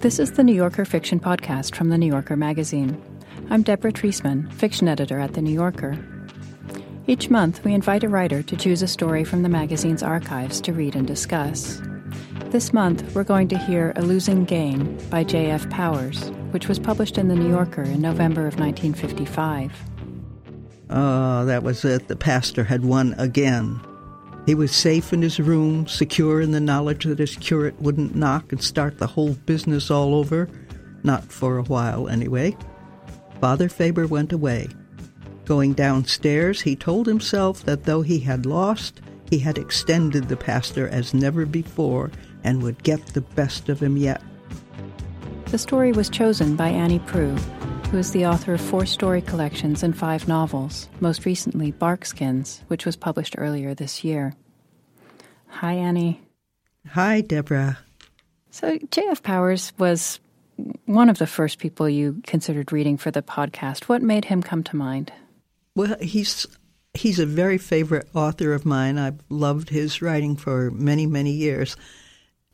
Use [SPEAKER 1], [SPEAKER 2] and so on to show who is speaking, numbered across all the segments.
[SPEAKER 1] This is the New Yorker Fiction Podcast from the New Yorker magazine. I'm Deborah Treisman, fiction editor at the New Yorker. Each month, we invite a writer to choose a story from the magazine's archives to read and discuss. This month, we're going to hear A Losing Game by J.F. Powers, which was published in the New Yorker in November of 1955.
[SPEAKER 2] Oh, ah, that was it. The pastor had won again. He was safe in his room, secure in the knowledge that his curate wouldn't knock and start the whole business all over. Not for a while, anyway. Father Faber went away. Going downstairs, he told himself that though he had lost, he had extended the pastor as never before and would get the best of him yet.
[SPEAKER 1] The story was chosen by Annie Proulx, who is the author of four story collections and five novels, most recently Barkskins, which was published earlier this year. Hi, Annie.
[SPEAKER 2] Hi, Deborah.
[SPEAKER 1] So, J.F. Powers was one of the first people you considered reading for the podcast. What made him come to mind?
[SPEAKER 2] Well, he's he's a very favorite author of mine. I've loved his writing for many, many years.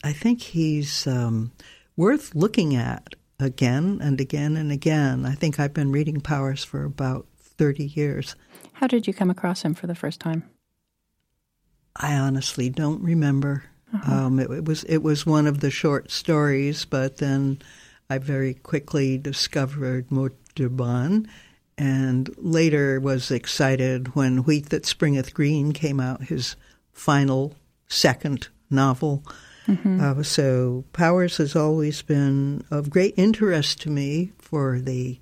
[SPEAKER 2] I think he's um, worth looking at again and again and again. I think I've been reading Powers for about 30 years.
[SPEAKER 1] How did you come across him for the first time?
[SPEAKER 2] I honestly don't remember. Uh-huh. Um, it, it, was it was one of the short stories, but then I very quickly discovered Morte D'Urban, and later was excited when Wheat That Springeth Green came out, his final second novel. Mm-hmm. Uh, so Powers has always been of great interest to me for the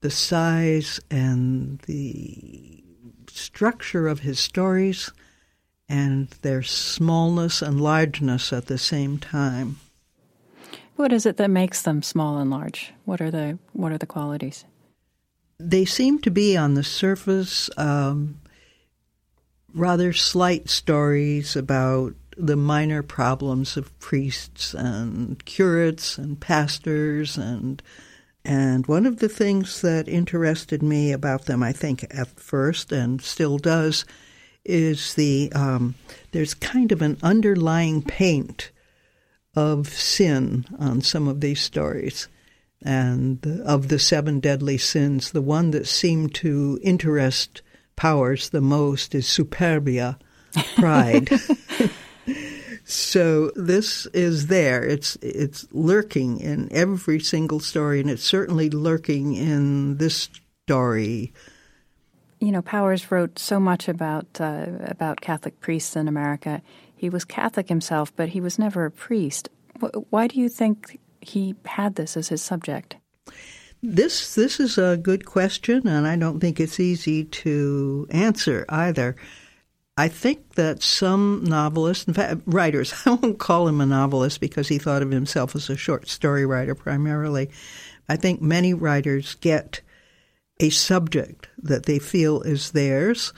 [SPEAKER 2] the size and the structure of his stories and their smallness and largeness at the same time.
[SPEAKER 1] What is it that makes them small and large? What are the what are the qualities?
[SPEAKER 2] They seem to be on the surface um, rather slight stories about the minor problems of priests and curates and pastors and and one of the things that interested me about them, I think at first and still does, is the um, there's kind of an underlying paint of sin on some of these stories. And of the seven deadly sins, the one that seemed to interest Powers the most is superbia, pride. So this is there. It's it's lurking in every single story, and it's certainly lurking in this story.
[SPEAKER 1] You know, Powers wrote so much about uh, about Catholic priests in America. He was Catholic himself, but he was never a priest. Why do you think he had this as his subject?
[SPEAKER 2] This this is a good question, and I don't think it's easy to answer either. I think that some novelists, in fact, writers, I won't call him a novelist because he thought of himself as a short story writer primarily. I think many writers get a subject that they feel is theirs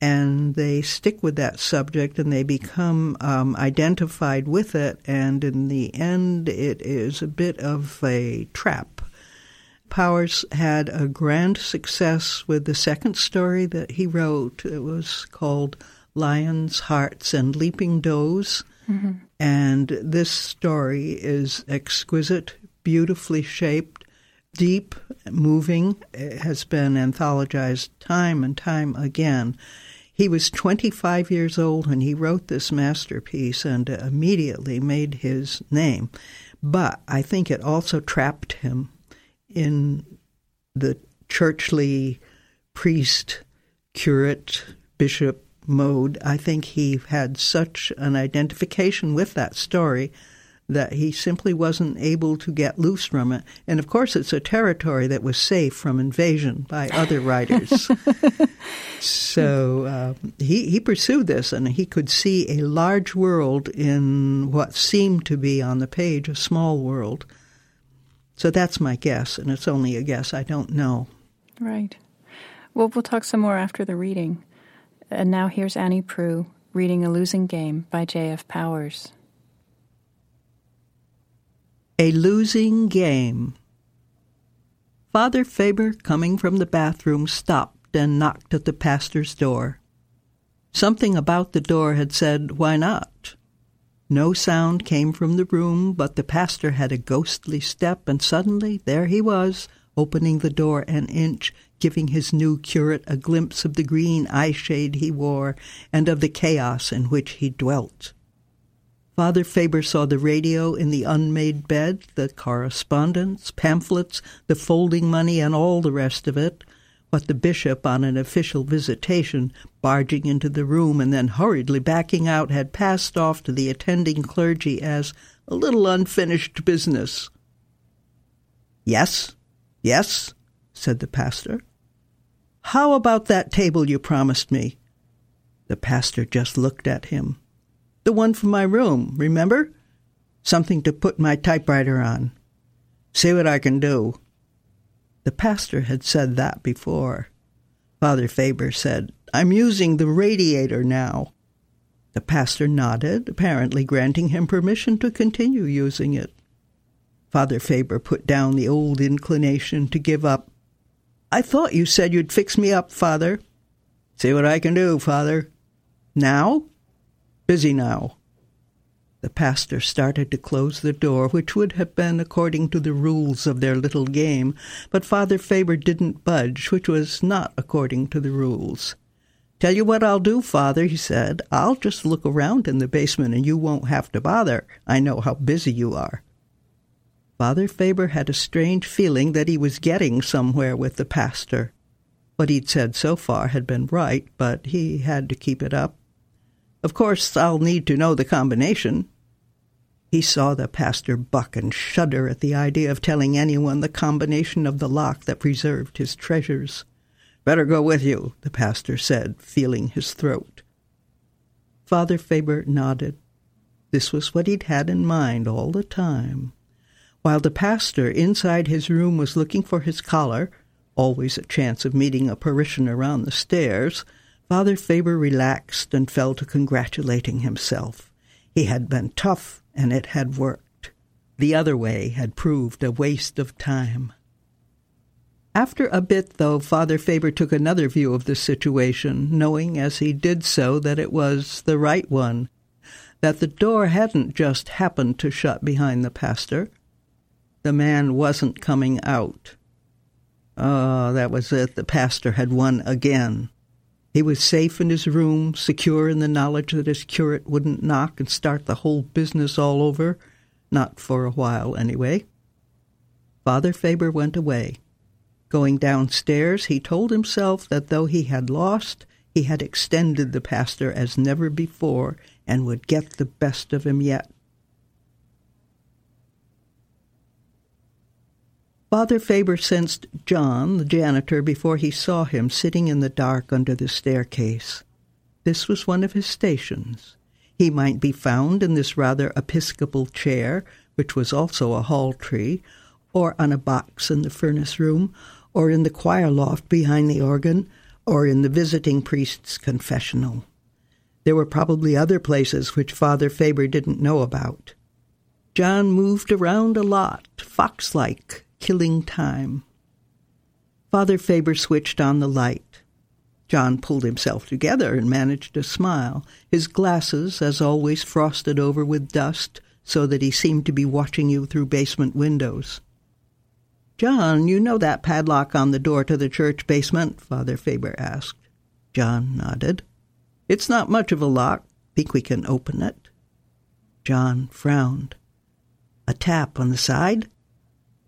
[SPEAKER 2] and they stick with that subject and they become um, identified with it, and in the end, it is a bit of a trap. Powers had a grand success with the second story that he wrote. It was called Lions, Harts, and Leaping Does. Mm-hmm. And this story is exquisite, beautifully shaped, deep, moving. It has been anthologized time and time again. He was 25 years old when he wrote this masterpiece and immediately made his name. But I think it also trapped him in the churchly priest, curate, bishop mode. I think he had such an identification with that story that he simply wasn't able to get loose from it. And of course, it's a territory that was safe from invasion by other writers. so uh, he, he pursued this, and he could see a large world in what seemed to be on the page a small world. So that's my guess, and it's only a guess. I don't know.
[SPEAKER 1] Right. Well, we'll talk some more after the reading. And now here's Annie Proulx reading A Losing Game by J.F. Powers.
[SPEAKER 2] A Losing Game. Father Faber, coming from the bathroom, stopped and knocked at the pastor's door. Something about the door had said, Why not? No sound came from the room, but the pastor had a ghostly step, and suddenly there he was, opening the door an inch, giving his new curate a glimpse of the green eye shade he wore and of the chaos in which he dwelt. Father Faber saw the radio in the unmade bed, the correspondence, pamphlets, the folding money, and all the rest of it. What the bishop, on an official visitation, barging into the room and then hurriedly backing out, had passed off to the attending clergy as a little unfinished business. Yes, yes, said the pastor. How about that table you promised me? The pastor just looked at him. The one from my room, remember? Something to put my typewriter on. See what I can do. The pastor had said that before. Father Faber said, I'm using the radiator now. The pastor nodded, apparently granting him permission to continue using it. Father Faber put down the old inclination to give up. I thought you said you'd fix me up, Father. See what I can do, Father. Now? Busy now. The pastor started to close the door, which would have been according to the rules of their little game, but Father Faber didn't budge, which was not according to the rules. Tell you what I'll do, Father, he said. I'll just look around in the basement and you won't have to bother. I know how busy you are. Father Faber had a strange feeling that he was getting somewhere with the pastor. What he'd said so far had been right, but he had to keep it up. Of course, I'll need to know the combination. He saw the pastor buck and shudder at the idea of telling anyone the combination of the lock that preserved his treasures. Better go with you, the pastor said, feeling his throat. Father Faber nodded. This was what he'd had in mind all the time. While the pastor inside his room was looking for his collar, always a chance of meeting a parishioner on the stairs, Father Faber relaxed and fell to congratulating himself. He had been tough, and it had worked. The other way had proved a waste of time. After a bit, though, Father Faber took another view of the situation, knowing as he did so that it was the right one, that the door hadn't just happened to shut behind the pastor. The man wasn't coming out. Oh, that was it. The pastor had won again. He was safe in his room, secure in the knowledge that his curate wouldn't knock and start the whole business all over, not for a while anyway. Father Faber went away. Going downstairs, he told himself that though he had lost, he had extended the pastor as never before and would get the best of him yet. Father Faber sensed John, the janitor, before he saw him sitting in the dark under the staircase. This was one of his stations. He might be found in this rather episcopal chair, which was also a hall tree, or on a box in the furnace room, or in the choir loft behind the organ, or in the visiting priest's confessional. There were probably other places which Father Faber didn't know about. John moved around a lot, fox like, killing time. Father Faber switched on the light. John pulled himself together and managed to smile, his glasses, as always, frosted over with dust so that he seemed to be watching you through basement windows. John, you know that padlock on the door to the church basement? Father Faber asked. John nodded. It's not much of a lock. Think we can open it? John frowned. A tap on the side?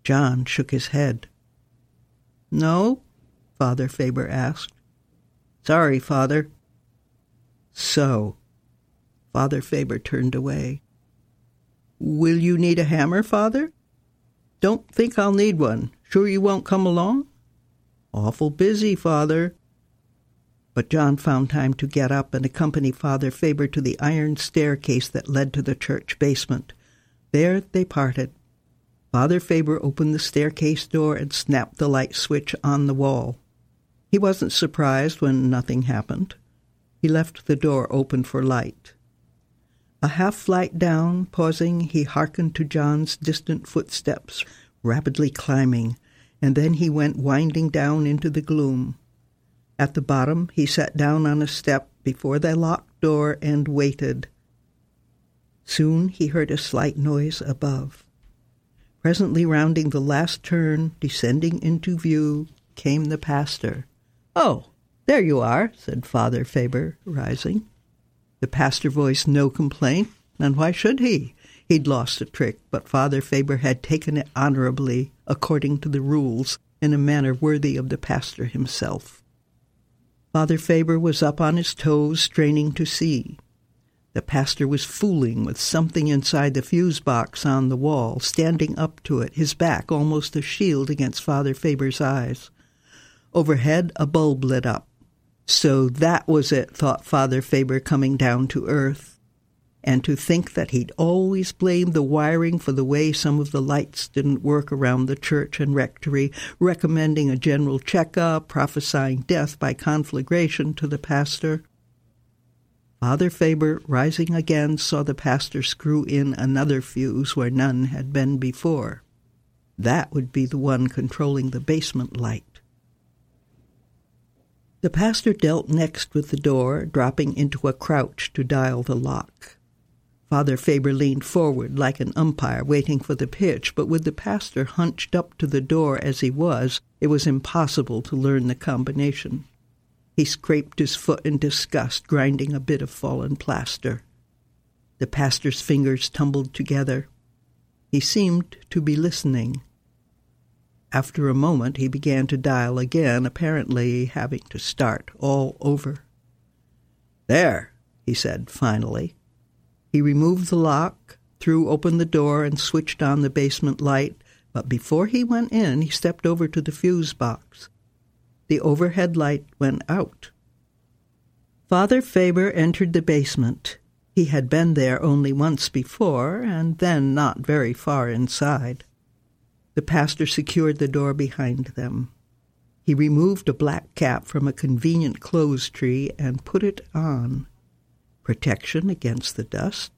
[SPEAKER 2] John shook his head. No? Father Faber asked. Sorry, Father. So. Father Faber turned away. Will you need a hammer, Father? Don't think I'll need one. Sure you won't come along? Awful busy, Father. But John found time to get up and accompany Father Faber to the iron staircase that led to the church basement. There they parted. Father Faber opened the staircase door and snapped the light switch on the wall. He wasn't surprised when nothing happened. He left the door open for light. A half flight down, pausing, he hearkened to John's distant footsteps, rapidly climbing, and then he went winding down into the gloom. At the bottom, he sat down on a step before the locked door and waited. Soon he heard a slight noise above. Presently, rounding the last turn, descending into view, came the pastor. Oh, there you are, said Father Faber, rising. The pastor voiced no complaint, and why should he? He'd lost a trick, but Father Faber had taken it honorably, according to the rules, in a manner worthy of the pastor himself. Father Faber was up on his toes, straining to see. The pastor was fooling with something inside the fuse box on the wall, standing up to it, his back almost a shield against Father Faber's eyes. Overhead, a bulb lit up. So that was it, thought Father Faber, coming down to earth. And to think that he'd always blamed the wiring for the way some of the lights didn't work around the church and rectory, recommending a general checkup, prophesying death by conflagration to the pastor. Father Faber, rising again, saw the pastor screw in another fuse where none had been before. That would be the one controlling the basement light. The pastor dealt next with the door, dropping into a crouch to dial the lock. Father Faber leaned forward like an umpire waiting for the pitch, but with the pastor hunched up to the door as he was, it was impossible to learn the combination. He scraped his foot in disgust, grinding a bit of fallen plaster. The pastor's fingers tumbled together. He seemed to be listening. After a moment, he began to dial again, apparently having to start all over. There, he said finally. He removed the lock, threw open the door, and switched on the basement light, but before he went in, he stepped over to the fuse box the overhead light went out. Father Faber entered the basement. He had been there only once before, and then not very far inside. The pastor secured the door behind them. He removed a black cap from a convenient clothes tree and put it on. Protection against the dust?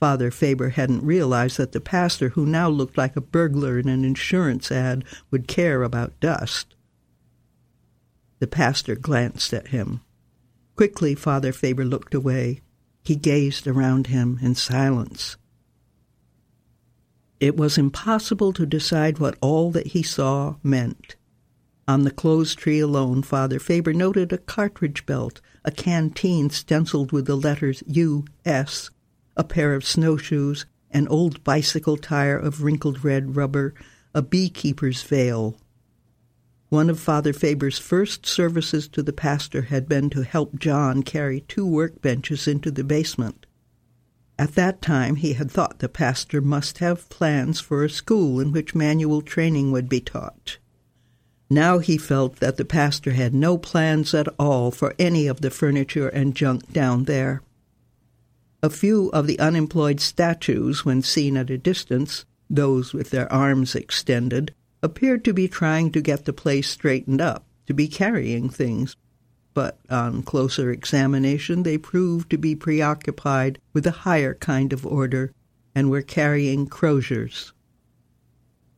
[SPEAKER 2] Father Faber hadn't realized that the pastor, who now looked like a burglar in an insurance ad, would care about dust. The pastor glanced at him. Quickly, Father Faber looked away. He gazed around him in silence. It was impossible to decide what all that he saw meant. On the clothes tree alone, Father Faber noted a cartridge belt, a canteen stenciled with the letters U.S., a pair of snowshoes, an old bicycle tire of wrinkled red rubber, a beekeeper's veil, one of Father Faber's first services to the pastor had been to help John carry two workbenches into the basement. At that time, he had thought the pastor must have plans for a school in which manual training would be taught. Now he felt that the pastor had no plans at all for any of the furniture and junk down there. A few of the unemployed statues, when seen at a distance, those with their arms extended, appeared to be trying to get the place straightened up, to be carrying things. But on closer examination, they proved to be preoccupied with a higher kind of order and were carrying croziers.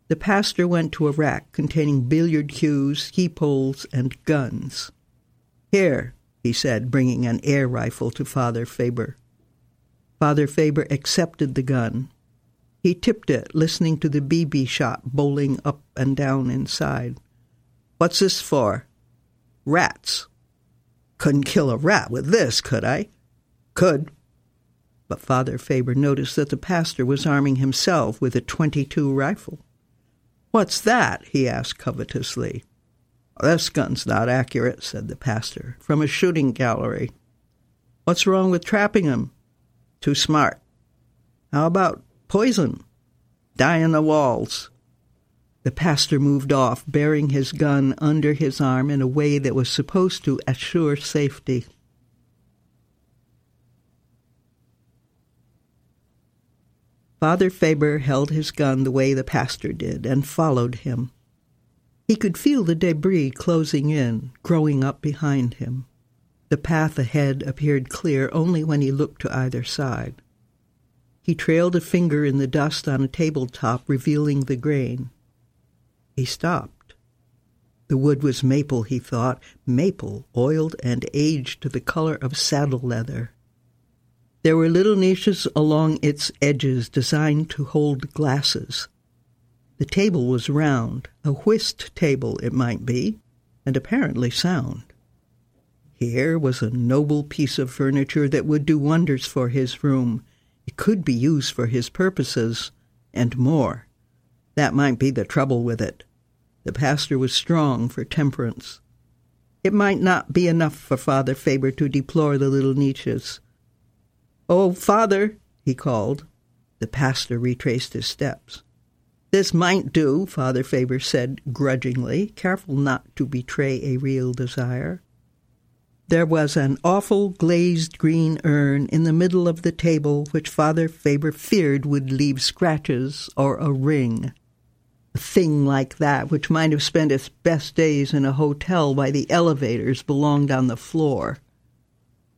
[SPEAKER 2] The pastor went to a rack containing billiard cues, ski poles, and guns. Here, he said, bringing an air rifle to Father Faber. Father Faber accepted the gun, he tipped it, listening to the BB shot bowling up and down inside. What's this for? Rats. Couldn't kill a rat with this, could I? Could. But Father Faber noticed that the pastor was arming himself with a 22 rifle. What's that? he asked covetously. This gun's not accurate, said the pastor, from a shooting gallery. What's wrong with trapping him? Too smart. How about Poison. Die in the walls. The pastor moved off, bearing his gun under his arm in a way that was supposed to assure safety. Father Faber held his gun the way the pastor did and followed him. He could feel the debris closing in, growing up behind him. The path ahead appeared clear only when he looked to either side. He trailed a finger in the dust on a tabletop, revealing the grain. He stopped. The wood was maple, he thought, maple, oiled and aged to the color of saddle leather. There were little niches along its edges designed to hold glasses. The table was round, a whist table it might be, and apparently sound. Here was a noble piece of furniture that would do wonders for his room. It could be used for his purposes, and more. That might be the trouble with it. The pastor was strong for temperance. It might not be enough for Father Faber to deplore the little niches. Oh, Father, he called. The pastor retraced his steps. This might do, Father Faber said grudgingly, careful not to betray a real desire. There was an awful glazed green urn in the middle of the table which Father Faber feared would leave scratches or a ring. A thing like that, which might have spent its best days in a hotel by the elevators, belonged on the floor.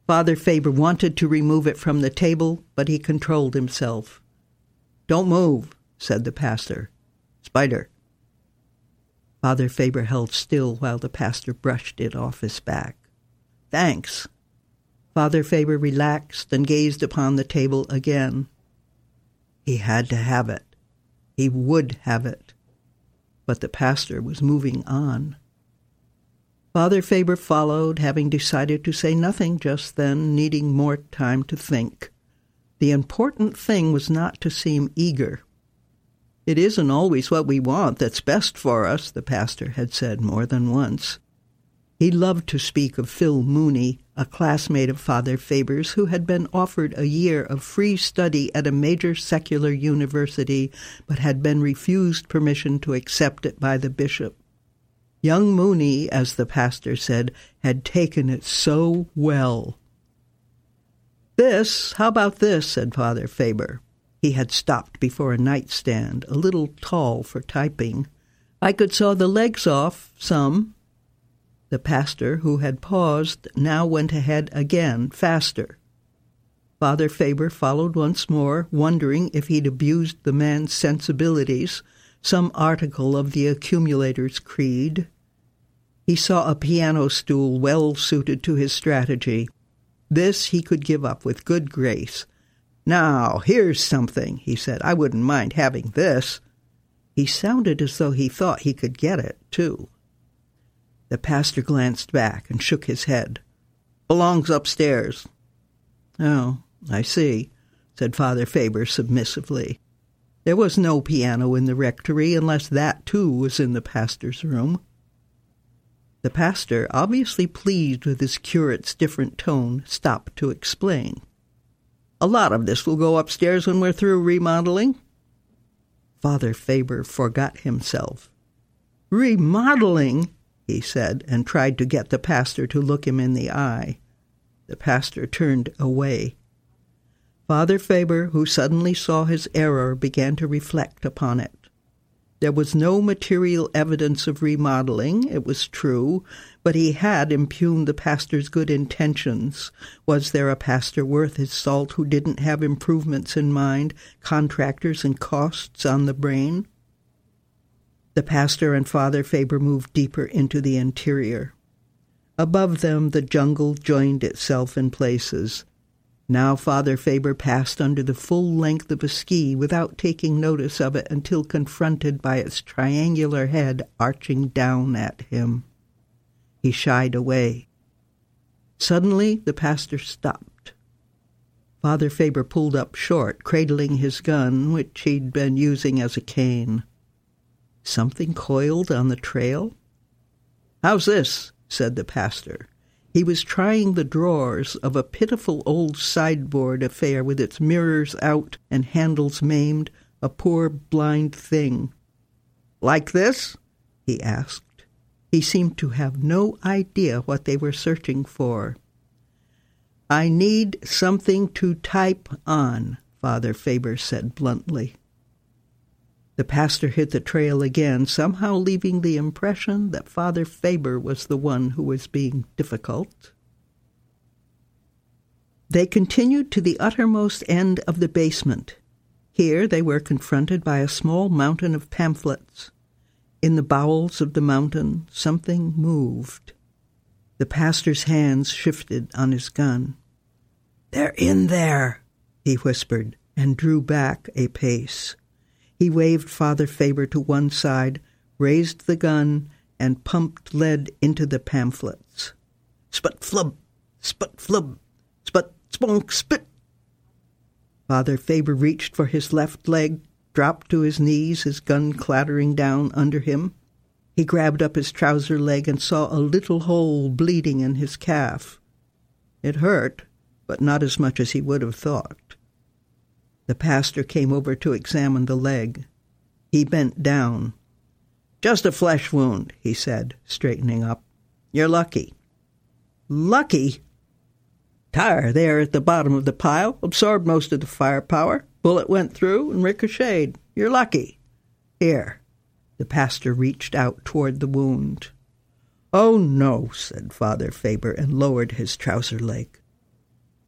[SPEAKER 2] Father Faber wanted to remove it from the table, but he controlled himself. Don't move, said the pastor. Spider. Father Faber held still while the pastor brushed it off his back. Thanks. Father Faber relaxed and gazed upon the table again. He had to have it. He would have it. But the pastor was moving on. Father Faber followed, having decided to say nothing just then, needing more time to think. The important thing was not to seem eager. It isn't always what we want that's best for us, the pastor had said more than once. He loved to speak of Phil Mooney, a classmate of Father Faber's who had been offered a year of free study at a major secular university but had been refused permission to accept it by the bishop. Young Mooney, as the pastor said, had taken it so well. This, how about this? said Father Faber. He had stopped before a nightstand, a little tall for typing. I could saw the legs off, some, the pastor, who had paused, now went ahead again, faster. Father Faber followed once more, wondering if he'd abused the man's sensibilities, some article of the accumulator's creed. He saw a piano stool well suited to his strategy. This he could give up with good grace. Now, here's something, he said. I wouldn't mind having this. He sounded as though he thought he could get it, too. The pastor glanced back and shook his head. Belongs upstairs. Oh, I see, said Father Faber submissively. There was no piano in the rectory unless that too was in the pastor's room. The pastor, obviously pleased with his curate's different tone, stopped to explain. A lot of this will go upstairs when we're through remodeling. Father Faber forgot himself. Remodeling? He said, and tried to get the pastor to look him in the eye. The pastor turned away. Father Faber, who suddenly saw his error, began to reflect upon it. There was no material evidence of remodeling, it was true, but he had impugned the pastor's good intentions. Was there a pastor worth his salt who didn't have improvements in mind, contractors and costs on the brain? The pastor and Father Faber moved deeper into the interior. Above them, the jungle joined itself in places. Now Father Faber passed under the full length of a ski without taking notice of it until confronted by its triangular head arching down at him. He shied away. Suddenly, the pastor stopped. Father Faber pulled up short, cradling his gun, which he'd been using as a cane. Something coiled on the trail? How's this? said the pastor. He was trying the drawers of a pitiful old sideboard affair with its mirrors out and handles maimed, a poor blind thing. Like this? he asked. He seemed to have no idea what they were searching for. I need something to type on, Father Faber said bluntly. The pastor hit the trail again, somehow leaving the impression that Father Faber was the one who was being difficult. They continued to the uttermost end of the basement. Here they were confronted by a small mountain of pamphlets. In the bowels of the mountain, something moved. The pastor's hands shifted on his gun. They're in there, he whispered, and drew back a pace. He waved Father Faber to one side, raised the gun, and pumped lead into the pamphlets. Sput flub, sput flub, sput spunk spit. Father Faber reached for his left leg, dropped to his knees, his gun clattering down under him. He grabbed up his trouser leg and saw a little hole bleeding in his calf. It hurt, but not as much as he would have thought. The pastor came over to examine the leg. He bent down. Just a flesh wound, he said, straightening up. You're lucky. Lucky? Tire there at the bottom of the pile absorbed most of the firepower. Bullet went through and ricocheted. You're lucky. Here. The pastor reached out toward the wound. Oh, no, said Father Faber and lowered his trouser leg.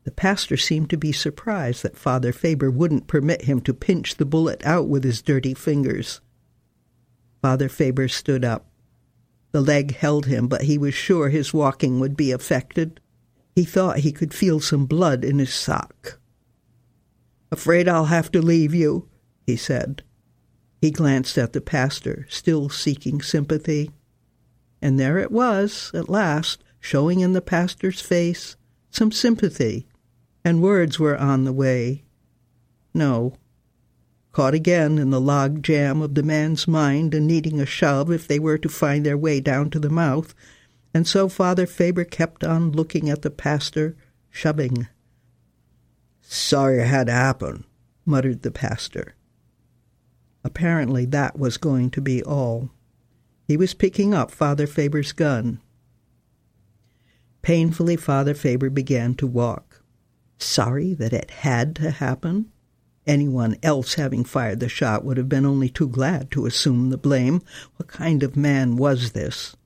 [SPEAKER 2] The pastor seemed to be surprised that Father Faber wouldn't permit him to pinch the bullet out with his dirty fingers. Father Faber stood up. The leg held him, but he was sure his walking would be affected. He thought he could feel some blood in his sock. Afraid I'll have to leave you, he said. He glanced at the pastor, still seeking sympathy. And there it was, at last, showing in the pastor's face some sympathy and words were on the way. No. Caught again in the log jam of the man's mind and needing a shove if they were to find their way down to the mouth, and so Father Faber kept on looking at the pastor, shoving. Sorry it had to happen, muttered the pastor. Apparently that was going to be all. He was picking up Father Faber's gun. Painfully, Father Faber began to walk sorry that it had to happen. Anyone else having fired the shot would have been only too glad to assume the blame. What kind of man was this?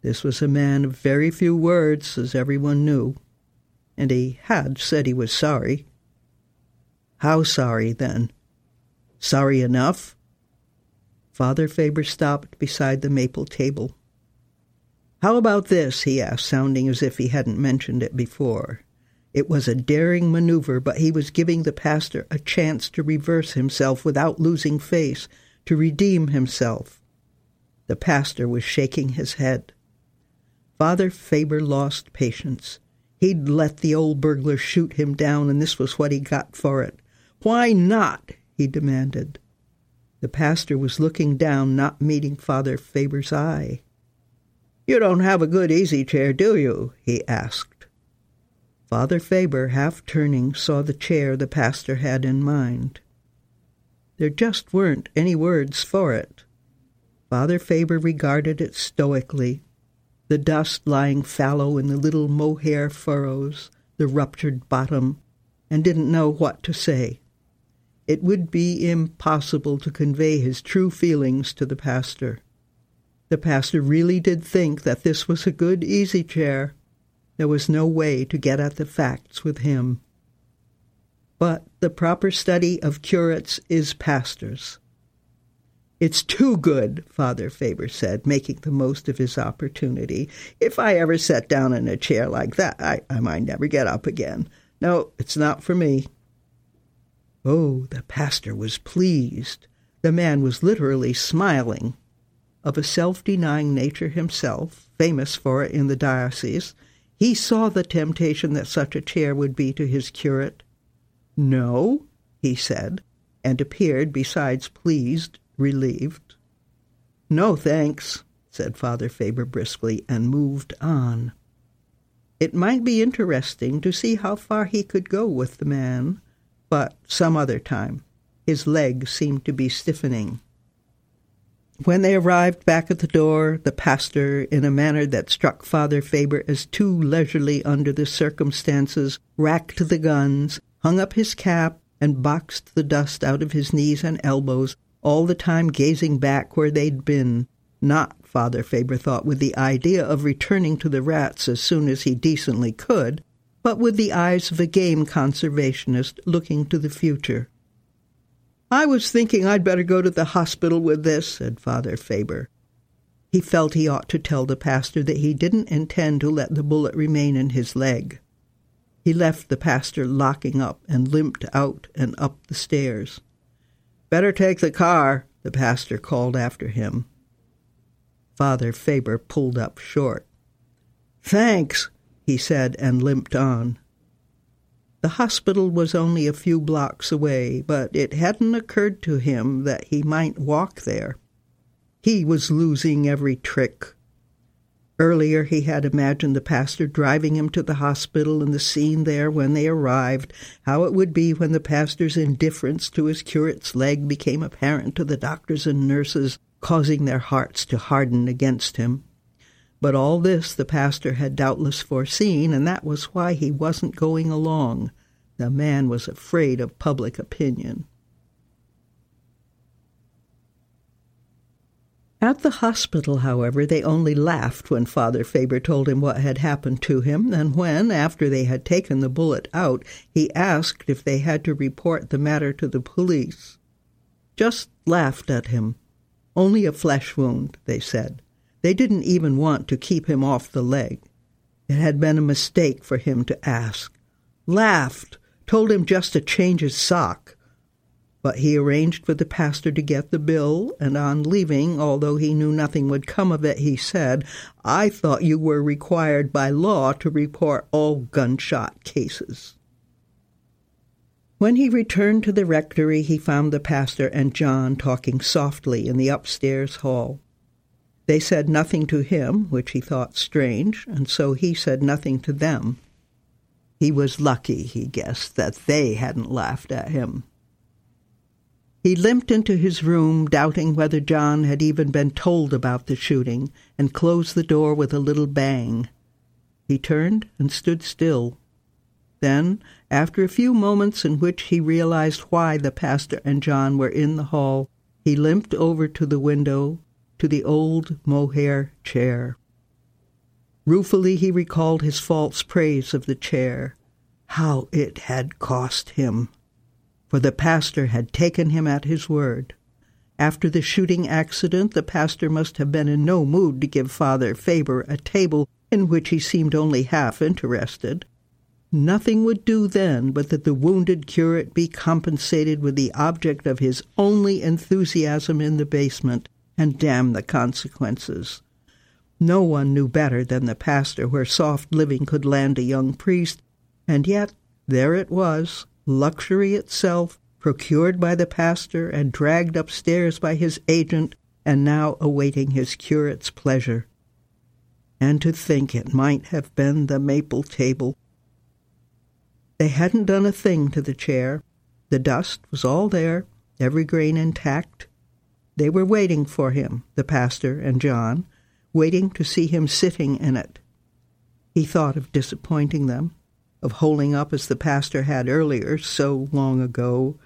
[SPEAKER 2] This was a man of very few words, as everyone knew, and he had said he was sorry. How sorry, then? Sorry enough? Father Faber stopped beside the maple table. How about this? he asked, sounding as if he hadn't mentioned it before. It was a daring maneuver, but he was giving the pastor a chance to reverse himself without losing face, to redeem himself. The pastor was shaking his head. Father Faber lost patience. He'd let the old burglar shoot him down, and this was what he got for it. Why not? he demanded. The pastor was looking down, not meeting Father Faber's eye. You don't have a good easy chair, do you? he asked. Father Faber, half turning, saw the chair the pastor had in mind. There just weren't any words for it. Father Faber regarded it stoically, the dust lying fallow in the little mohair furrows, the ruptured bottom, and didn't know what to say. It would be impossible to convey his true feelings to the pastor. The pastor really did think that this was a good easy chair, there was no way to get at the facts with him. But the proper study of curates is pastors. It's too good, Father Faber said, making the most of his opportunity. If I ever sat down in a chair like that, I, I might never get up again. No, it's not for me. Oh, the pastor was pleased. The man was literally smiling. Of a self denying nature himself, famous for it in the diocese, he saw the temptation that such a chair would be to his curate. No, he said, and appeared, besides pleased, relieved. No, thanks, said Father Faber briskly, and moved on. It might be interesting to see how far he could go with the man, but some other time. His leg seemed to be stiffening. When they arrived back at the door, the pastor, in a manner that struck Father Faber as too leisurely under the circumstances, racked the guns, hung up his cap, and boxed the dust out of his knees and elbows, all the time gazing back where they'd been, not, Father Faber thought, with the idea of returning to the rats as soon as he decently could, but with the eyes of a game conservationist looking to the future. I was thinking I'd better go to the hospital with this, said Father Faber. He felt he ought to tell the pastor that he didn't intend to let the bullet remain in his leg. He left the pastor locking up and limped out and up the stairs. Better take the car, the pastor called after him. Father Faber pulled up short. Thanks, he said and limped on. The hospital was only a few blocks away, but it hadn't occurred to him that he might walk there. He was losing every trick. Earlier, he had imagined the pastor driving him to the hospital and the scene there when they arrived, how it would be when the pastor's indifference to his curate's leg became apparent to the doctors and nurses, causing their hearts to harden against him. But all this the pastor had doubtless foreseen, and that was why he wasn't going along. The man was afraid of public opinion. At the hospital, however, they only laughed when Father Faber told him what had happened to him, and when, after they had taken the bullet out, he asked if they had to report the matter to the police. Just laughed at him. Only a flesh wound, they said. They didn't even want to keep him off the leg. It had been a mistake for him to ask. Laughed, told him just to change his sock. But he arranged for the pastor to get the bill, and on leaving, although he knew nothing would come of it, he said, I thought you were required by law to report all gunshot cases. When he returned to the rectory, he found the pastor and John talking softly in the upstairs hall. They said nothing to him, which he thought strange, and so he said nothing to them. He was lucky, he guessed, that they hadn't laughed at him. He limped into his room, doubting whether John had even been told about the shooting, and closed the door with a little bang. He turned and stood still. Then, after a few moments in which he realized why the pastor and John were in the hall, he limped over to the window, to the old mohair chair. Ruefully he recalled his false praise of the chair. How it had cost him! for the pastor had taken him at his word. After the shooting accident, the pastor must have been in no mood to give Father Faber a table in which he seemed only half interested. Nothing would do then but that the wounded curate be compensated with the object of his only enthusiasm in the basement, and damn the consequences. No one knew better than the pastor where soft living could land a young priest, and yet there it was, luxury itself, procured by the pastor and dragged upstairs by his agent, and now awaiting his curate's pleasure. And to think it might have been the maple table. They hadn't done a thing to the chair. The dust was all there, every grain intact. They were waiting for him, the pastor and John, waiting to see him sitting in it. He thought of disappointing them of holding up as the pastor had earlier, so long ago.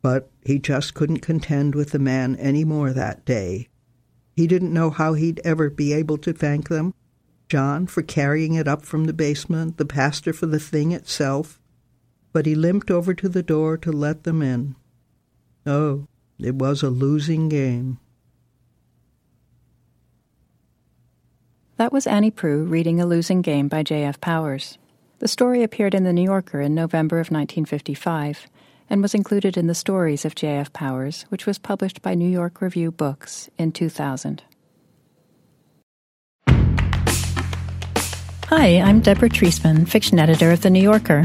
[SPEAKER 2] But he just couldn't contend with the man any more that day. He didn't know how he'd ever be able to thank them John for carrying it up from the basement, the pastor for the thing itself. But he limped over to the door to let them in. Oh, it was a losing game.
[SPEAKER 1] That was Annie Proulx reading A Losing Game by J.F. Powers. The story appeared in The New Yorker in November of 1955 and was included in the Stories of J.F. Powers, which was published by New York Review Books in 2000. Hi, I'm Deborah Treisman, fiction editor of The New Yorker.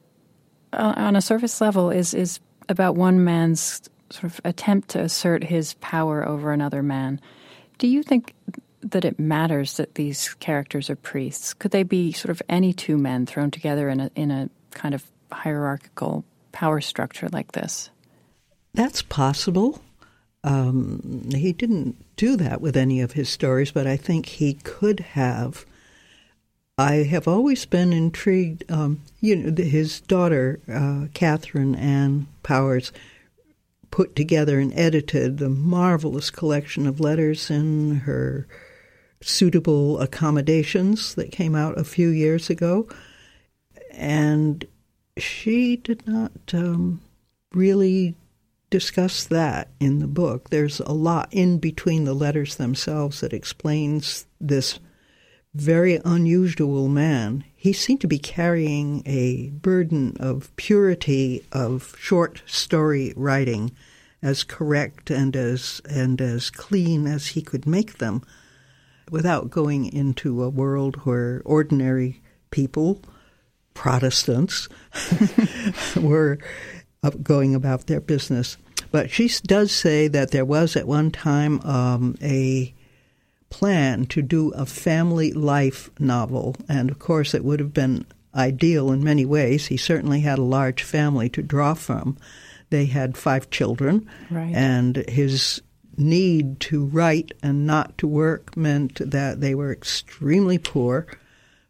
[SPEAKER 1] on a surface level is, is about one man's sort of attempt to assert his power over another man. Do you think that it matters that these characters are priests? Could they be sort of any two men thrown together in a in a kind of hierarchical power structure like this?
[SPEAKER 2] That's possible. Um, he didn't do that with any of his stories, but I think he could have. I have always been intrigued. Um, you know, his daughter, uh, Katherine Ann Powers, put together and edited the marvelous collection of letters in her suitable accommodations that came out a few years ago. And she did not um, really discuss that in the book. There's a lot in between the letters themselves that explains this very unusual man. He seemed to be carrying a burden of purity of short story writing as correct and as and as clean as he could make them without going into a world where ordinary people, Protestants, were going about their business. But she does say that there was at one time um, a plan to do a family life novel, and of course it would have been ideal in many ways. He certainly had a large family to draw from. They had five children,
[SPEAKER 1] right.
[SPEAKER 2] and his need to write and not to work meant that they were extremely poor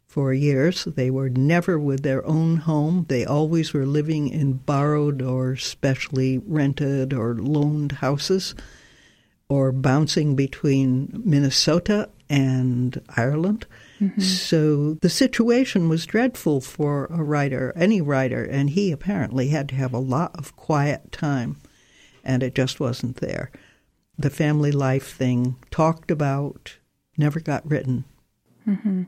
[SPEAKER 2] for years. They were never with their own home. They always were living in borrowed or specially rented or loaned houses or bouncing between Minnesota and Ireland. Mm-hmm. So the situation was dreadful for a writer, any writer, and he apparently had to have a lot of quiet time, and it just wasn't there the family life thing talked about, never got written.
[SPEAKER 1] Mm-hmm.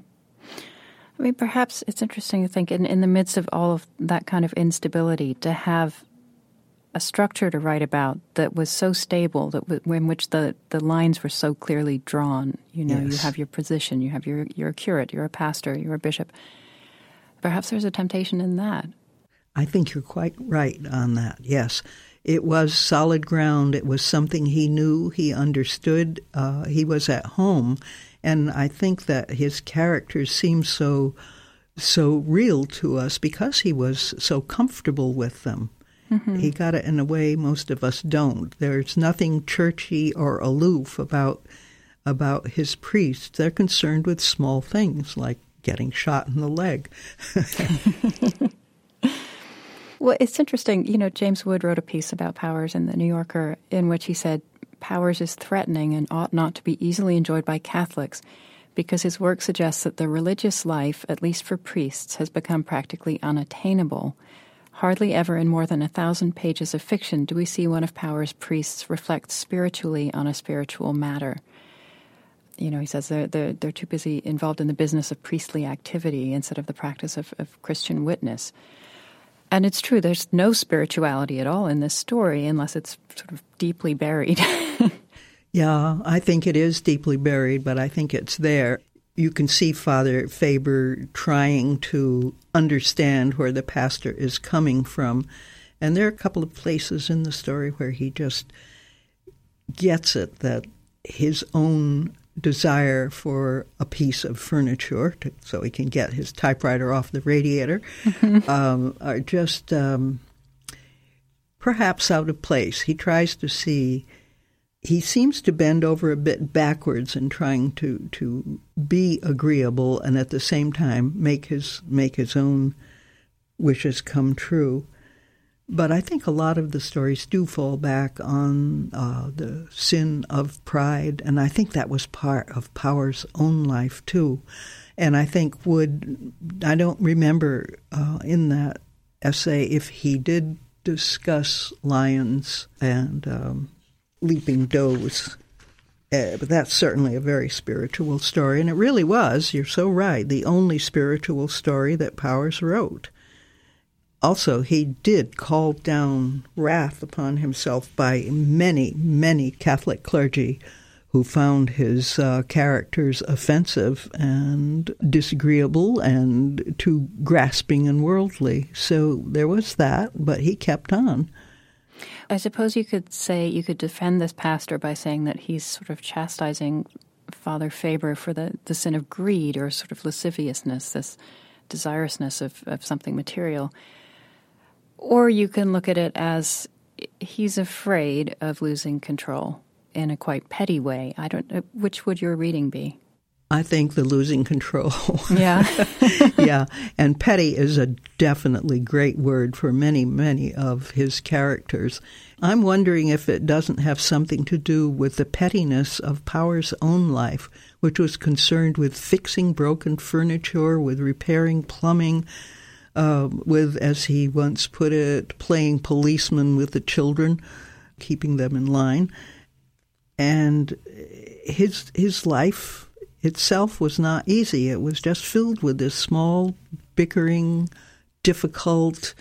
[SPEAKER 1] I mean, perhaps it's interesting to think in, in the midst of all of that kind of instability to have a structure to write about that was so stable that w- in which the, the lines were so clearly drawn. You know,
[SPEAKER 2] yes.
[SPEAKER 1] you have your position, you have your you're a curate, you're a pastor, you're a bishop. Perhaps there's a temptation in that.
[SPEAKER 2] I think you're quite right on that. Yes, it was solid ground. It was something he knew, he understood, uh, he was at home. And I think that his characters seem so so real to us because he was so comfortable with them. Mm-hmm. He got it in a way most of us don't. There's nothing churchy or aloof about about his priests. They're concerned with small things like getting shot in the leg.
[SPEAKER 1] Well, it's interesting. You know, James Wood wrote a piece about Powers in the New Yorker in which he said Powers is threatening and ought not to be easily enjoyed by Catholics because his work suggests that the religious life, at least for priests, has become practically unattainable. Hardly ever in more than a thousand pages of fiction do we see one of Powers' priests reflect spiritually on a spiritual matter. You know, he says they're, they're, they're too busy involved in the business of priestly activity instead of the practice of, of Christian witness. And it's true, there's no spirituality at all in this story unless it's sort of deeply buried.
[SPEAKER 2] yeah, I think it is deeply buried, but I think it's there. You can see Father Faber trying to understand where the pastor is coming from. And there are a couple of places in the story where he just gets it that his own desire for a piece of furniture to, so he can get his typewriter off the radiator mm-hmm. um, are just um, perhaps out of place. He tries to see. He seems to bend over a bit backwards in trying to, to be agreeable and at the same time make his make his own wishes come true. But I think a lot of the stories do fall back on uh, the sin of pride, and I think that was part of Power's own life too. And I think Wood, I don't remember uh, in that essay if he did discuss lions and um, leaping does. Uh, but that's certainly a very spiritual story, and it really was. You're so right. The only spiritual story that Powers wrote. Also, he did call down wrath upon himself by many, many Catholic clergy who found his uh, characters offensive and disagreeable and too grasping and worldly. So there was that, but he kept on.
[SPEAKER 1] I suppose you could say you could defend this pastor by saying that he's sort of chastising Father Faber for the, the sin of greed or sort of lasciviousness, this desirousness of, of something material. Or you can look at it as he's afraid of losing control in a quite petty way. I don't. Uh, which would your reading be?
[SPEAKER 2] I think the losing control.
[SPEAKER 1] Yeah.
[SPEAKER 2] yeah. And petty is a definitely great word for many, many of his characters. I'm wondering if it doesn't have something to do with the pettiness of Power's own life, which was concerned with fixing broken furniture, with repairing plumbing, uh, with, as he once put it, playing policeman with the children, keeping them in line and his his life itself was not easy. It was just filled with this small, bickering, difficult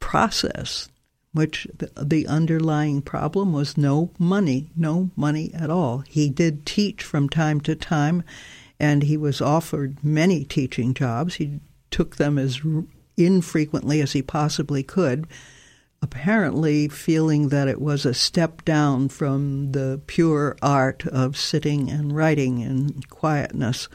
[SPEAKER 2] process, which the, underlying problem was no money, no money at all. He did teach from time to time, and he was offered many teaching jobs. He took them as infrequently as he possibly could apparently feeling that it was a step down from the pure art of sitting and writing in quietness.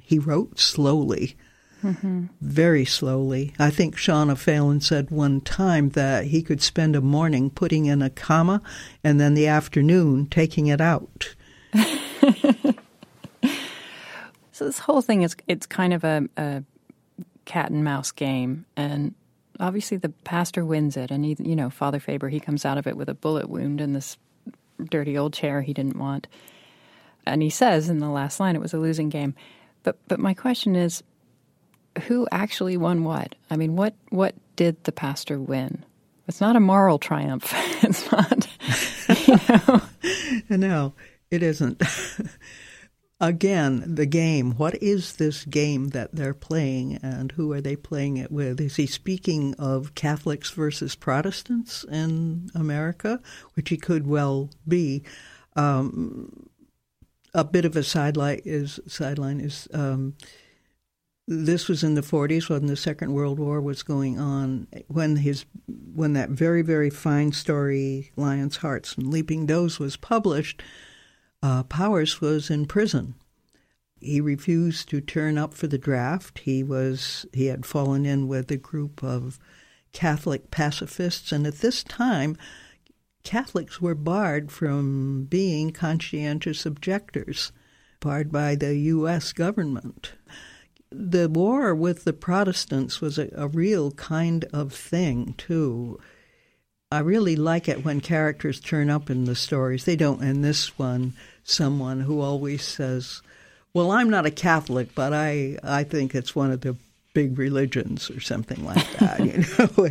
[SPEAKER 2] He wrote slowly, mm-hmm. very slowly. I think Sean O'Faolain said one time that he could spend a morning putting in a comma and then the afternoon taking it out.
[SPEAKER 1] so this whole thing is it's kind of a, a cat and mouse game and obviously the pastor wins it, and he, you know, Father Faber, he comes out of it with a bullet wound in this dirty old chair he didn't want. And he says in the last line it was a losing game. But but my question is who actually won what? I mean, what what did the pastor win? It's not a moral triumph. it's not you know.
[SPEAKER 2] no, it isn't. Again, the game. What is this game that they're playing, and who are they playing it with? Is he speaking of Catholics versus Protestants in America, which he could well be? Um, a bit of a sideline is sideline is. Um, this was in the 40s when the Second World War was going on. When his, when that very very fine story, Lions, Harts, and Leaping Does was published, uh, Powers was in prison. He refused to turn up for the draft. He was he had fallen in with a group of Catholic pacifists, and at this time, Catholics were barred from being conscientious objectors, barred by the U.S. government. The war with the Protestants was a, a real kind of thing, too. I really like it when characters turn up in the stories. They don't in this one. Someone who always says, "Well, I'm not a Catholic, but I I think it's one of the big religions or something like that." you know,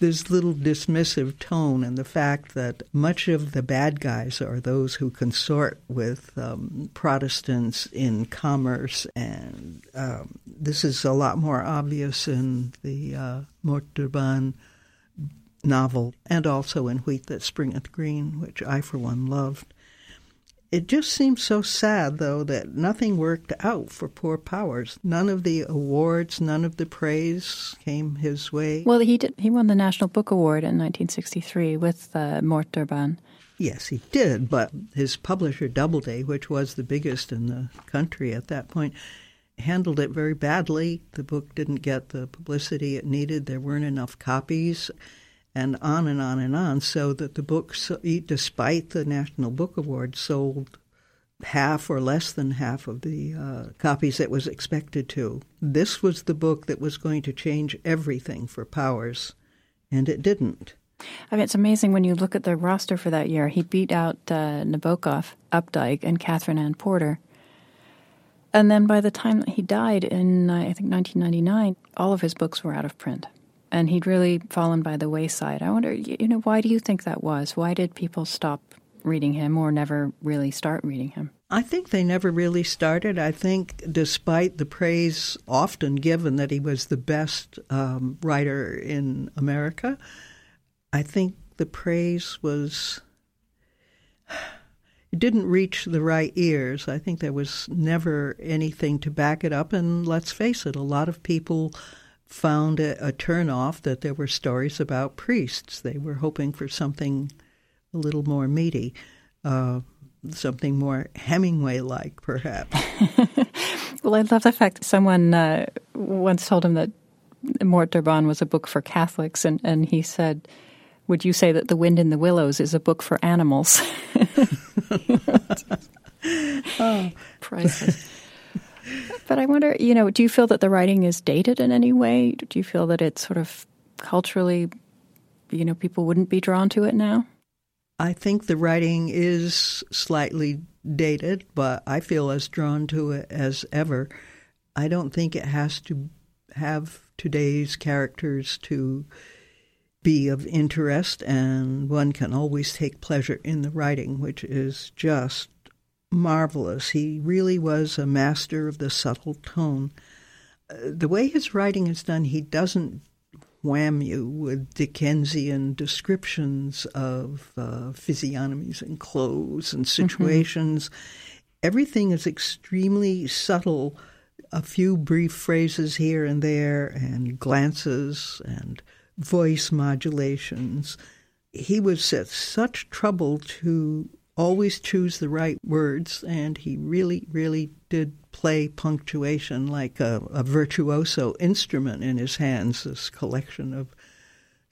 [SPEAKER 2] this little dismissive tone, and the fact that much of the bad guys are those who consort with um, Protestants in commerce, and um, this is a lot more obvious in the uh, novel, and also in Wheat That Springeth Green, which I, for one, loved. It just seems so sad, though, that nothing worked out for poor Powers. None of the awards, none of the praise came his way.
[SPEAKER 1] Well, he did. He won the National Book Award in 1963 with uh, Morte D'Urban.
[SPEAKER 2] Yes, he did, but his publisher, Doubleday, which was the biggest in the country at that point, handled it very badly. The book didn't get the publicity it needed. There weren't enough copies and on and on and on, so that the book, despite the National Book Award, sold half or less than half of the uh, copies it was expected to. This was the book that was going to change everything for Powers, and it didn't.
[SPEAKER 1] I mean, it's amazing when you look at the roster for that year. He beat out uh, Nabokov, Updike, and Katherine Anne Porter. And then by the time he died in, uh, I think, 1999, all of his books were out of print and he'd really fallen by the wayside. I wonder, you know, why do you think that was? Why did people stop reading him or never really start reading him?
[SPEAKER 2] I think they never really started. I think, despite the praise often given that he was the best um, writer in America, I think the praise was it didn't reach the right ears. I think there was never anything to back it up. And let's face it, a lot of people found it a turnoff that there were stories about priests. They were hoping for something a little more meaty, uh, something more Hemingway like, perhaps.
[SPEAKER 1] well, I love the fact that someone uh, once told him that Morte D'Urban was a book for Catholics, and, and he said, Would you say that The Wind in the Willows is a book for animals? oh. Priceless. But I wonder, you know, do you feel that the writing is dated in any way? Do you feel that it's sort of culturally, you know, people wouldn't be drawn to it now?
[SPEAKER 2] I think the writing is slightly dated, but I feel as drawn to it as ever. I don't think it has to have today's characters to be of interest, and one can always take pleasure in the writing, which is just marvelous. He really was a master of the subtle tone. Uh, the way his writing is done, he doesn't wham you with Dickensian descriptions of uh, physiognomies and clothes and mm-hmm. situations. Mm-hmm. Everything is extremely subtle. A few brief phrases here and there, and glances and voice modulations. He was at such trouble to always choose the right words, and he really, really did play punctuation like a, a virtuoso instrument in his hands, this collection of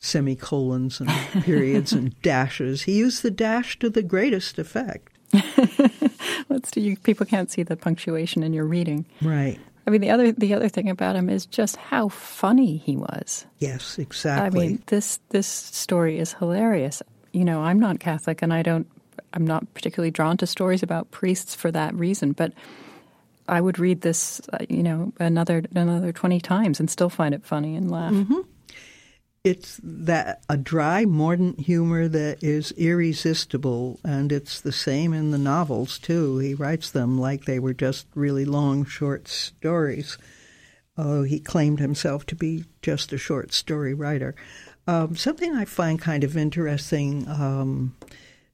[SPEAKER 2] semicolons and periods and dashes. He used the dash to the greatest effect.
[SPEAKER 1] Let's do you people can't see the punctuation in your reading.
[SPEAKER 2] Right.
[SPEAKER 1] I mean, the other the other thing about him is just how funny he was.
[SPEAKER 2] Yes, exactly.
[SPEAKER 1] I mean, this this story is hilarious. You know, I'm not Catholic, and I don't. I'm not particularly drawn to stories about priests for that reason. But I would read this, uh, you know, another another twenty times and still find it funny and laugh.
[SPEAKER 2] Mm-hmm it's that a dry mordant humor that is irresistible and it's the same in the novels too he writes them like they were just really long short stories although he claimed himself to be just a short story writer um, something i find kind of interesting um,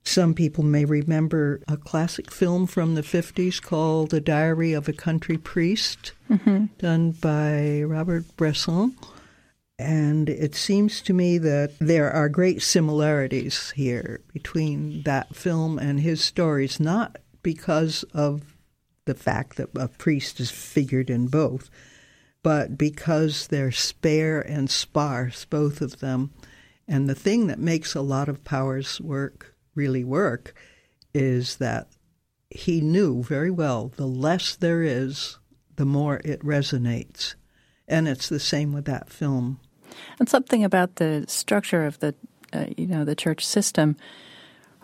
[SPEAKER 2] some people may remember a classic film from the 50s called The Diary of a Country Priest, mm-hmm. done by Robert Bresson. And it seems to me that there are great similarities here between that film and his stories, not because of the fact that a priest is figured in both, but because they're spare and sparse, both of them. And the thing that makes a lot of Powers' work really work is that he knew very well the less there is, the more it resonates. And it's the same with that film.
[SPEAKER 1] And something about the structure of the, uh, you know, the church system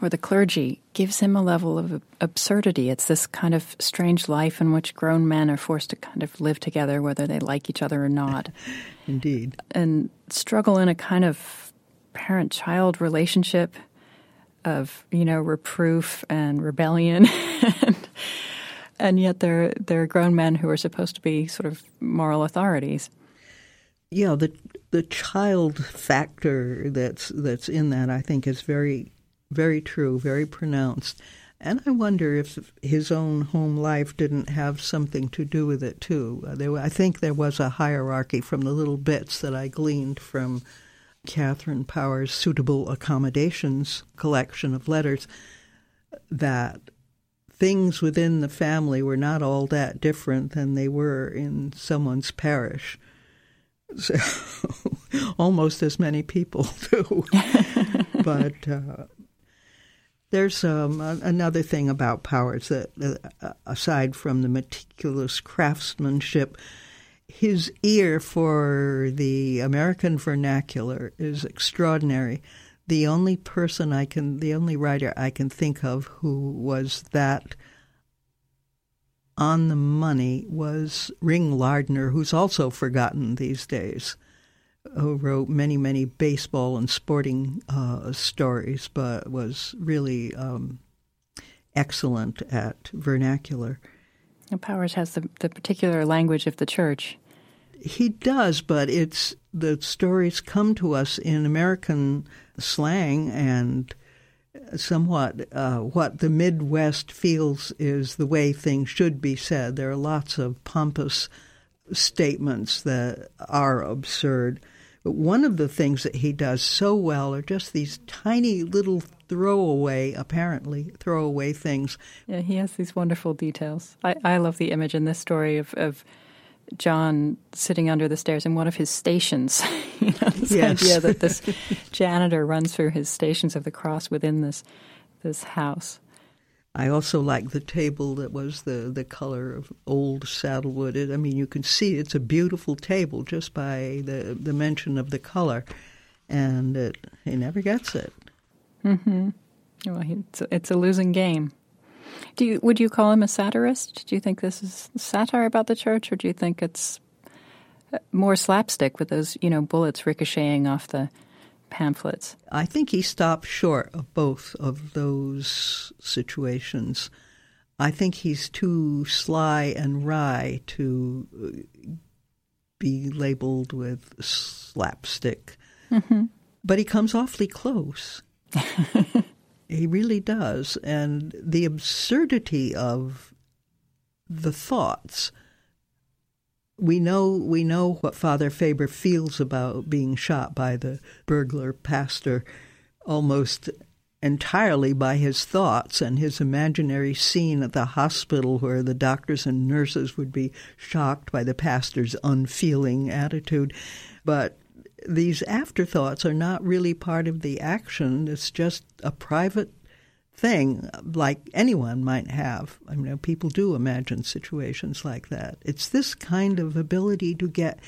[SPEAKER 1] or the clergy gives him a level of absurdity. It's this kind of strange life in which grown men are forced to kind of live together, whether they like each other or not.
[SPEAKER 2] Indeed.
[SPEAKER 1] And struggle in a kind of parent child relationship of, you know, reproof and rebellion. and, and yet they're, they're grown men who are supposed to be sort of moral authorities.
[SPEAKER 2] Yeah, the the child factor that's that's in that I think is very very true, very pronounced. And I wonder if his own home life didn't have something to do with it too. Uh, there, I think there was a hierarchy from the little bits that I gleaned from Katherine Power's suitable accommodations collection of letters that things within the family were not all that different than they were in someone's parish. So, almost as many people do. but uh, there's um, another thing about Powers that, uh, aside from the meticulous craftsmanship, his ear for the American vernacular is extraordinary. The only person I can, the only writer I can think of who was that on the money was Ring Lardner, who's also forgotten these days, who wrote many, many baseball and sporting uh, stories, but was really um, excellent at vernacular.
[SPEAKER 1] And Powers has the, the particular language of the church.
[SPEAKER 2] He does, but it's the stories come to us in American slang and somewhat uh, what the Midwest feels is the way things should be said. There are lots of pompous statements that are absurd. But one of the things that he does so well are just these tiny little throwaway, apparently throwaway things.
[SPEAKER 1] Yeah, he has these wonderful details. I, I love the image in this story of, of John sitting under the stairs in one of his stations. you know, this
[SPEAKER 2] yes.
[SPEAKER 1] idea that this janitor runs through his stations of the cross within this this house.
[SPEAKER 2] I also like the table that was the, the color of old saddlewood. It, I mean, you can see it's a beautiful table just by the, the mention of the color, and it, he never gets it.
[SPEAKER 1] Mm-hmm. Well, it's, it's a losing game. Do you would you call him a satirist? Do you think this is satire about the church, or do you think it's uh, more slapstick with those you know bullets ricocheting off the pamphlets?
[SPEAKER 2] I think he stopped short of both of those situations. I think he's too sly and wry to uh, be labeled with slapstick. Mm-hmm. But he comes awfully close. he really does. And the absurdity of the thoughts we know we know what Father Faber feels about being shot by the burglar pastor almost entirely by his thoughts and his imaginary scene at the hospital where the doctors and nurses would be shocked by the pastor's unfeeling attitude. But these afterthoughts are not really part of the action. It's just a private thing like anyone might have. I mean, people do imagine situations like that. It's this kind of ability to get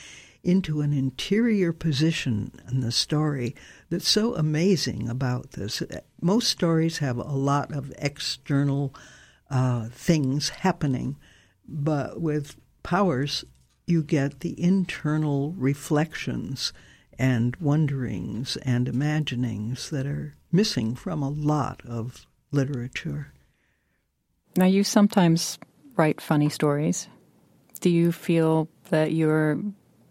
[SPEAKER 2] into an interior position in the story that's so amazing about this. Most stories have a lot of external uh, things happening, but with Powers, you get the internal reflections and wonderings and imaginings that are missing from a lot of literature.
[SPEAKER 1] Now, you sometimes write funny stories. Do you feel that you're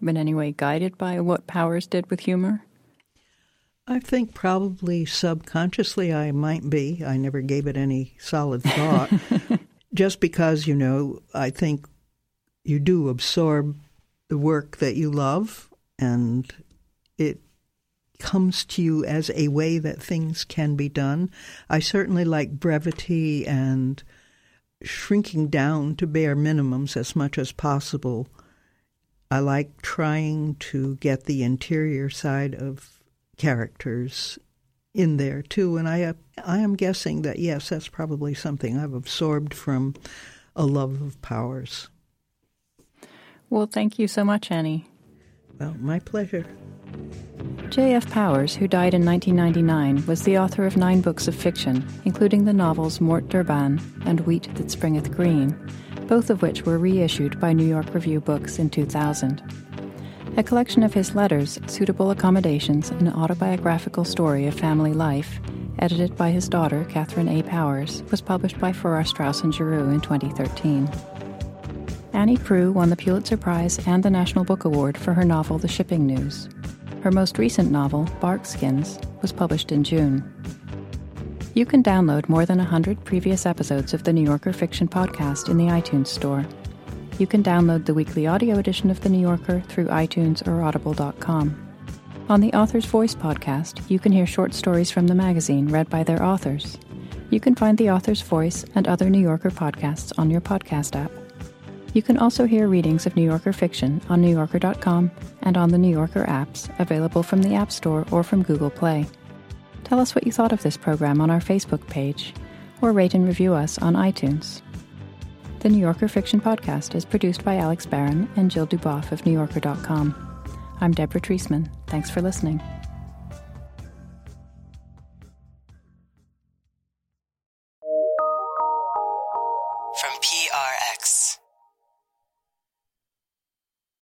[SPEAKER 1] in any way guided by what Powers did with humor?
[SPEAKER 2] I think probably subconsciously I might be. I never gave it any solid thought. Just because, you know, I think you do absorb the work that you love and it comes to you as a way that things can be done. I certainly like brevity and shrinking down to bare minimums as much as possible. I like trying to get the interior side of characters in there too, and I I am guessing that yes, that's probably something I've absorbed from a love of powers.
[SPEAKER 1] Well, thank you so much, Annie.
[SPEAKER 2] Well, my pleasure.
[SPEAKER 1] J.F. Powers, who died in 1999, was the author of nine books of fiction, including the novels Morte D'Urban and Wheat That Springeth Green, both of which were reissued by New York Review Books in 2000. A collection of his letters, Suitable Accommodations, an autobiographical story of family life, edited by his daughter, Katherine A. Powers, was published by Farrar, Straus and Giroux in 2013. Annie Proulx won the Pulitzer Prize and the National Book Award for her novel The Shipping News. Her most recent novel, Barkskins, was published in June. You can download more than 100 previous episodes of the New Yorker Fiction Podcast in the iTunes Store. You can download the weekly audio edition of The New Yorker through iTunes or audible.com. On the Author's Voice podcast, you can hear short stories from the magazine read by their authors. You can find The Author's Voice and other New Yorker podcasts on your podcast app. You can also hear readings of New Yorker fiction on NewYorker.com and on the New Yorker apps available from the App Store or from Google Play. Tell us what you thought of this program on our Facebook page, or rate and review us on iTunes. The New Yorker Fiction Podcast is produced by Alex Barron and Jill Duboff of NewYorker.com. I'm Deborah Treisman. Thanks for listening.